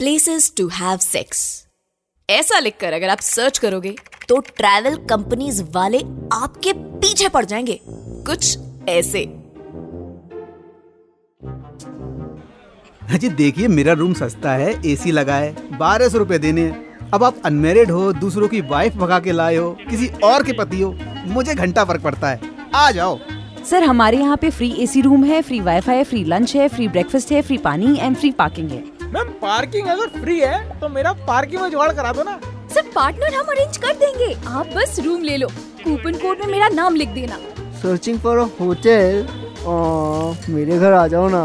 Places to have sex ऐसा लिखकर अगर आप सर्च करोगे तो ट्रैवल कंपनीज़ वाले आपके पीछे पड़ जाएँगे। कुछ ऐसे। जी देखिए मेरा रूम सस्ता है एसी लगा है बारह सौ रूपए देने। अब आप अनमेरिड हो दूसरों की वाइफ भगा के लाए हो किसी और के पति हो मुझे घंटा फ़र्क पड़ता है। आ जाओ। सर हमारे यहाँ पे फ्री एसी रूम है फ्री वाईफाई है फ्री लंच है फ्री ब्रेकफास्ट है फ्री पानी एंड फ्री पार्किंग है। मैम पार्किंग अगर फ्री है तो मेरा पार्किंग में जुगाड़ करा दो ना। सर पार्टनर हम अरेंज कर देंगे। आप बस रूम ले लो। कूपन कोड में मेरा नाम लिख देना। सर्चिंग फॉर होटल मेरे घर आ जाओ ना।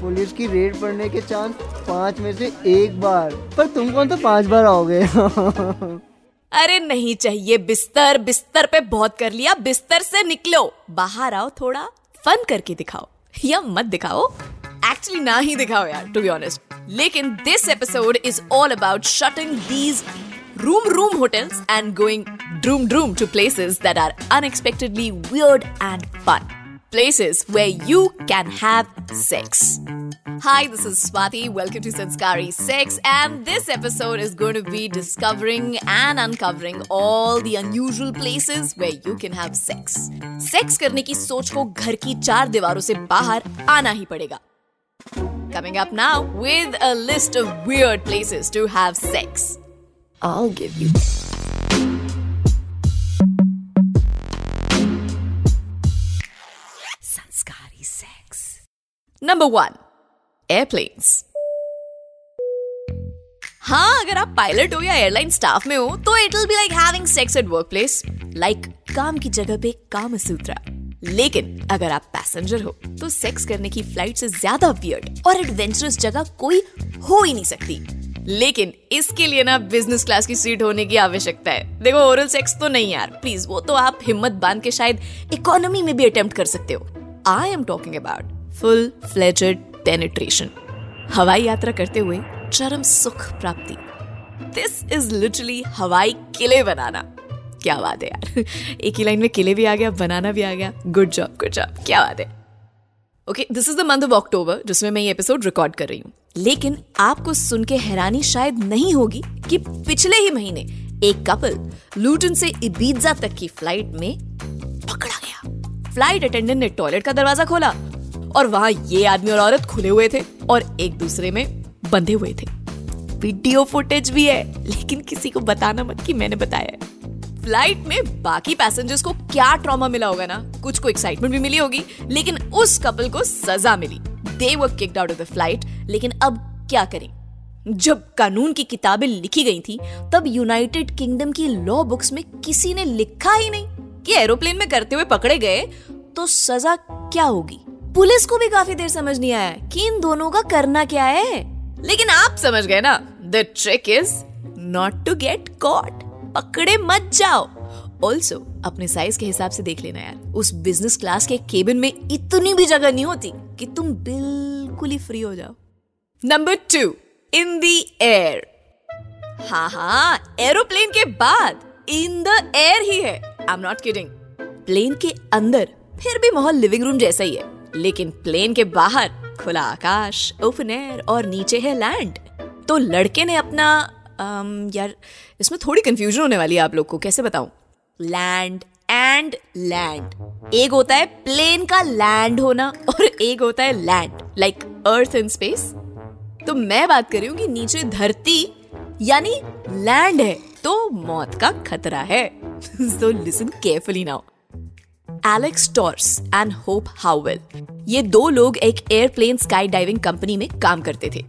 पुलिस की रेड पड़ने के चांस पाँच में से एक बार। पर तुम कौन तो पाँच बार आओगे? अरे नहीं चाहिए। बिस्तर बिस्तर पे बहुत कर लिया। बिस्तर से निकलो। बाहर आओ थोड़ा। फन करके दिखाओ। या मत दिखाओ। एक्चुअली ना ही दिखाओ यार टू बी ऑनेस्ट लेकिन this episode is all about shutting these room room hotels and going droom droom to places that are unexpectedly weird and fun. Places where you can have sex. Hi, this is Swati. Welcome to Sanskari Sex. And this episode is going to be discovering and uncovering all the unusual places where you can have sex. Sex करने की सोच को घर की चार दीवारों से बाहर आना ही पड़ेगा. Coming up now with a list of weird places to have sex. I'll give you. Sanskari sex. Number one. Airplanes हाँ अगर आप पायलट हो या एयरलाइन स्टाफ में हो तो it will be like having sex at work place like काम की जगह पे काम सूत्रा लेकिन अगर आप पैसेंजर हो तो सेक्स करने की फ़्लाइट से ज़्यादा वियर्ड और एडवेंचरस जगह कोई हो ही नहीं सकती। लेकिन इसके लिए ना बिज़नेस क्लास की सीट होने की आवश्यकता है। देखो ओरल सेक्स तो नहीं यार। प्लीज़ वो तो आप हिम्मत बाँध के शायद इकोनॉमी में भी अटेम्प्ट कर सकते हो। I am talking about full fledged penetration हवाई यात्रा करते हुए चरम सुख प्राप्ति। दिस इज़ लिटरली हवाई किले बनाना। क्या बात है यार। एक ही लाइन में किले भी आ गया, बनाना भी आ गया। गुड जॉब गुड जॉब क्या बात है। Okay this is the month of October जिसमें मैं ये एपिसोड रिकॉर्ड कर रही हूँ। लेकिन आपको सुन के हैरानी शायद नहीं होगी कि पिछले ही महीने एक कपल लूटन से इबीजा तक की फ़्लाइट में पकड़ा गया। फ़्लाइट अटेंडेंट ने टॉयलेट का दरवाज़ा खोला और वहाँ ये आदमी और औरत खुले हुए थे और एक दूसरे में बंधे हुए थे। वीडियो फुटेज भी है, लेकिन किसी को बताना मत कि मैंने बताया है। फ़्लाइट में बाकी पैसेंजर्स को क्या ट्रॉमा मिला होगा ना? कुछ को एक्साइटमेंट भी मिली होगी, लेकिन उस कपल को सजा मिली। They kicked out of the flight लेकिन अब क्या करें? जब कानून की किताबें लिखी गई थी, तब यूनाइटेड किंगडम की लॉ बुक्स में किसी ने लिखा ही नहीं कि एरोप्लेन में करते हुए पकड़े गए तो सजा क्या होगी? पुलिस को भी काफ़ी देर समझ नहीं आया कि इन दोनों का करना क्या है। लेकिन आप समझ गए ना the trick is not to get caught पकड़े मत जाओ। ऑल्सो अपने साइज़ के हिसाब से देख लेना यार। उस बिज़नेस क्लास के केबिन में इतनी भी जगह नहीं होती कि तुम बिल्कुल ही फ्री हो जाओ। Number two in the air हाँ हाँ एरोप्लेन के बाद इन द एयर ही है। I am not kidding plane के अंदर फिर भी माहौल लिविंग रूम जैसा ही है। लेकिन प्लेन के बाहर खुला आकाश ओपन एयर और नीचे है लैंड तो लड़के ने अपना आम, यार इसमें थोड़ी कंफ्यूजन होने वाली है आप लोग को कैसे बताऊँ? लैंड एंड लैंड एक होता है प्लेन का लैंड होना और एक होता है land like earth in space तो मैं बात कर रही हूँ कि नीचे धरती यानी लैंड है तो मौत का खतरा है। So listen carefully now Alex Torres and Hope Howell ये दो लोग एक एयरप्लेन स्काई डाइविंग कंपनी में काम करते थे।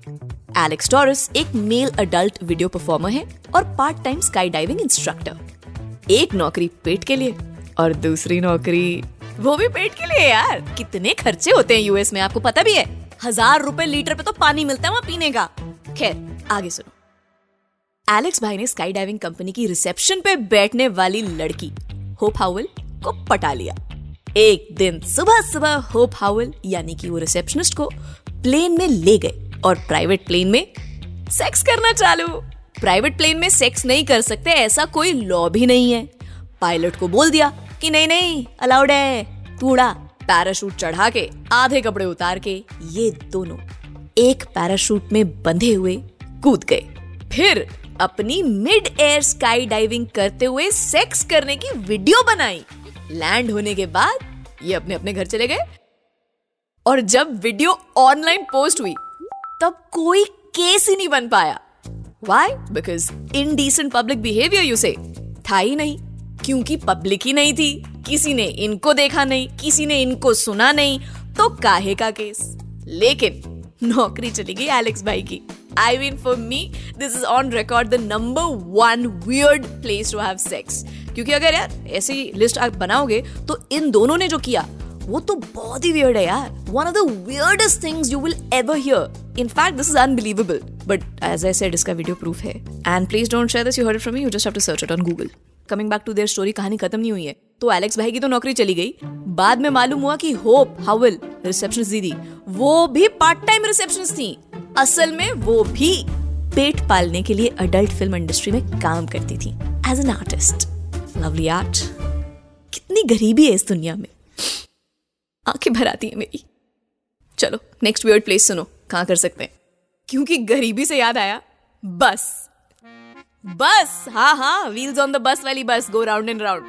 एलेक्स टॉरस एक मेल अडल्ट वीडियो परफॉर्मर है और part time sky diving instructor एक नौकरी पेट के लिए और दूसरी नौकरी वो भी पेट के लिए यार। कितने खर्चे होते हैं यूएस में, आपको पता भी है? हज़ार रुपए लीटर पे तो पानी मिलता है वहाँ पीने का। खैर, आगे सुनो। एलेक्स भाई ने स्काई डाइविंग कंपनी की रिसेप्शन पे बैठने वाली लड़की होप हाउल को पटा लिया। एक दिन सुबह सुबह होप हाउल यानी कि वो रिसेप्शनिस्ट को प्लेन में ले गए। और प्राइवेट प्लेन में सेक्स करना चालू। प्राइवेट प्लेन में सेक्स नहीं कर सकते, ऐसा कोई लॉ भी नहीं है। पायलट को बोल दिया कि नहीं नहीं अलाउड है। तूड़ा पैराशूट चढ़ा के, आधे कपड़े उतार के, ये दोनों एक पैराशूट में बंधे हुए कूद गए। फिर अपनी मिड एयर स्काई डाइविंग करते हुए सेक्स करने की वीडियो बनाई। लैंड होने के बाद ये अपने अपने घर चले गए। और जब वीडियो ऑनलाइन पोस्ट हुई तब कोई केस ही नहीं बन पाया। Why because indecent public behaviour you से था ही नहीं। क्योंकि पब्लिक ही नहीं थी। किसी ने इनको देखा नहीं, किसी ने इनको सुना नहीं तो काहे का केस? लेकिन नौकरी चली गई एलेक्स भाई की। I mean for me this is on record the number one weird place to have sex क्योंकि अगर यार ऐसी लिस्ट आप बनाओगे तो इन दोनों ने जो किया, वो तो बहुत ही वियर्ड है यार। One of the weirdest things you will ever hear in fact this is unbelievable but as I said इसका वीडियो प्रूफ है. And please don't share this you heard from you just have to search it on Google coming back to their story कहानी खत्म नहीं हुई है. तो Alex भाई की तो नौकरी चली गई. बाद में मालूम हुआ कि होप हाउल रिसेप्शन दीदी, वो भी पार्ट टाइम रिसेप्शन थी. असल में वो भी पेट पालने के लिए अडल्ट फ़िल्म इंडस्ट्री में काम करती थी. As an artist lovely art कितनी गरीबी है इस दुनिया में. आँखें भर आती है मेरी. चलो नेक्स्ट वर्ड प्लेस सुनो. कहाँ कर सकते हैं? क्योंकि गरीबी से याद आया, बस। बस हाँ हाँ व्हील्स ऑन द बस वाली बस गो राउंड एंड राउंड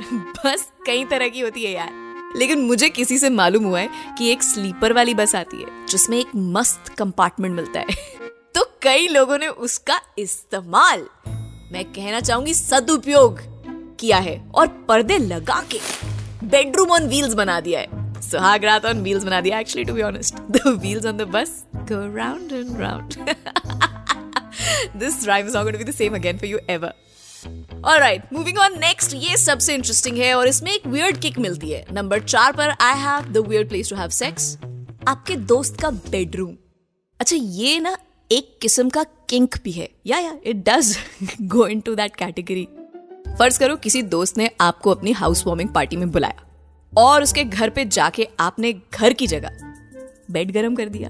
बस कई तरह की होती है यार। लेकिन मुझे किसी से मालूम हुआ है कि एक स्लीपर वाली बस आती है, जिसमें एक मस्त कंपार्टमेंट मिलता है। तो कई लोगों ने उसका इस्तेमाल, मैं कहना चाहूँगी, सदुपयोग किया है और पर्दे लगा के बेडरूम ऑन व्हील्स बना दिया है। सुहाग रात ऑन व्हील्स बना दिया actually to be honest the wheels on the bus go round and round this rhyme is not going to be the same again for you ever alright moving on next ये सबसे interesting है और इसमें एक weird kick मिलती है. Number चार पर I have the weird place to have sex आपके दोस्त का बेडरूम अच्छा ये ना एक किस्म का किंक भी है. या या it does go into that category फ़र्ज़ करो, किसी दोस्त ने आपको अपनी हाउस वार्मिंग पार्टी में बुलाया. और उसके घर पे जाके आपने घर की जगह बेड गरम कर दिया।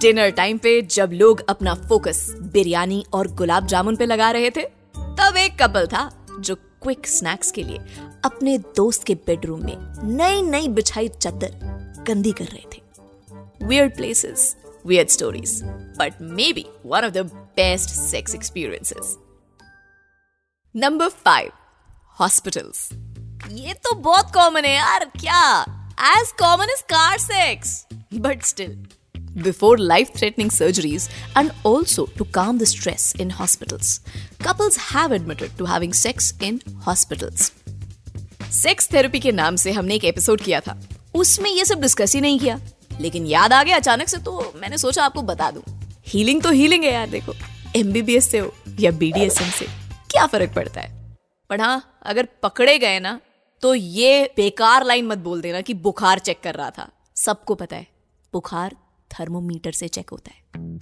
डिनर टाइम पे जब लोग अपना फोकस बिरयानी और गुलाब जामुन पे लगा रहे थे, तब एक कपल था जो क्विक स्नैक्स के लिए अपने दोस्त के बेडरूम में नई नई बिछाई चादर गंदी कर रहे थे। Weird places weird stories but maybe one of the best sex experiences number five hospitals ये तो बहुत कॉमन है यार, क्या? As common is car sex but still before life threatening surgeries and also to calm the stress in hospitals. Couples have admitted to having sex in hospitals. Sex therapy के नाम से हमने एक एपिसोड किया था। उसमें ये सब डिस्कस ही नहीं किया। लेकिन याद आ गया अचानक से तो मैंने सोचा आपको बता दूँ। हीलिंग तो हीलिंग है यार, देखो। एमबीबीएस से हो या बीडीएसएम से, क्या फ़र्क पड़ता है? पर हाँ अगर पकड़े गए ना तो ये बेकार लाइन मत बोल देना कि बुखार चेक कर रहा था। सबको पता है, बुखार थर्मोमीटर से चेक होता है।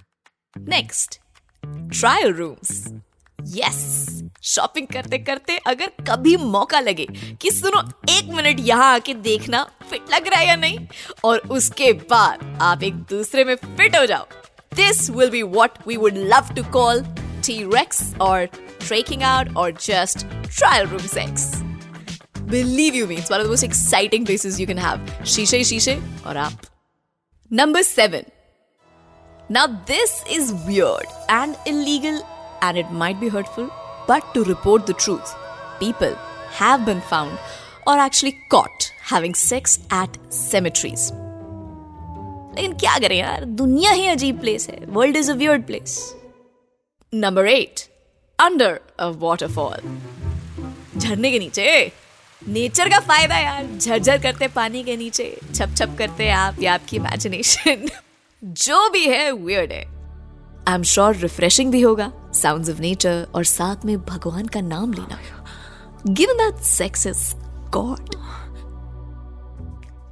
Next trial rooms yes shopping करते करते अगर कभी मौका लगे कि सुनो, एक मिनट यहाँ आके देखना फिट लग रहा है या नहीं, और उसके बाद आप एक दूसरे में फिट हो जाओ। This will be what we would love to call T rex और ट्रेकिंग आउट और just trial room sex Believe you me, it's one of the most exciting places you can have. Shishe Shishe or up. Number seven. Now, this is weird and illegal, and it might be hurtful, but to report the truth, people have been found or actually caught having sex at cemeteries. लेकिन क्या करें यार दुनिया ही अजीब place है world is a weird place number eight under a waterfall झरने के नीचे नेचर का फ़ायदा यार। झरझर करते पानी के नीचे छप छप करते आप या आपकी इमेजिनेशन जो भी है वियर्ड है। आई एम श्योर रिफ्रेशिंग भी होगा। साउंड्स ऑफ़ नेचर और साथ में भगवान का नाम लेना। Given that sex is god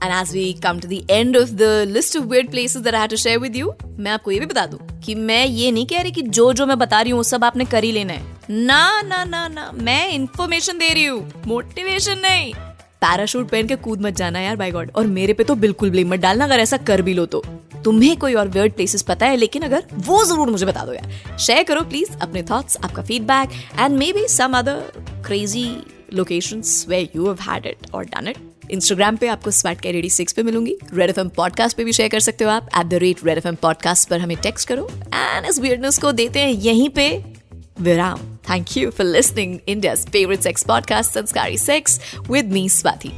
And as we come to the end of the list of weird places that I had to share with you, मैं आपको ये भी बता दूँ कि मैं ये नहीं कह रही कि जो जो मैं बता रही हूँ वो सब आपने कर ही लेना है। ना ना ना ना, मैं इंफॉर्मेशन दे रही हूँ। मोटिवेशन नहीं। पैराशूट पहन के कूद मत जाना यार बाय गॉड और मेरे पे तो बिल्कुल ब्लेम मत डालना, अगर ऐसा कर भी लो तो। तुम्हें कोई और वर्ड प्लेसेस पता है, लेकिन अगर वो ज़रूर मुझे बता दो यार। शेयर करो प्लीज़ अपने थॉट्स आपका feedback and maybe some other crazy locations where you have had it or done it Instagram पे आपको स्वैट कैर रेडी सिक्स पे मिलूँगी। रेड एफ़ एम पॉडकास्ट पे भी शेयर कर सकते हो आप। At the rate red F M podcast पर हमें टेक्स्ट करो। एंड इस वियर्डनेस को देते हैं यहीं पे। विराम। Thank you for listening India's favorite sex podcast, Sanskari Sex, with me, Swati.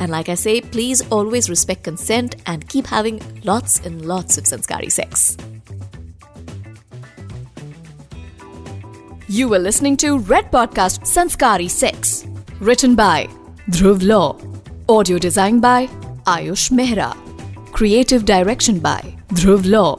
And like I say, please always respect consent and keep having lots and lots of Sanskari sex. You were listening to Red Podcast Sanskari Sex, written by Dhruv Law, audio design by Ayush Mehra, creative direction by Dhruv Law.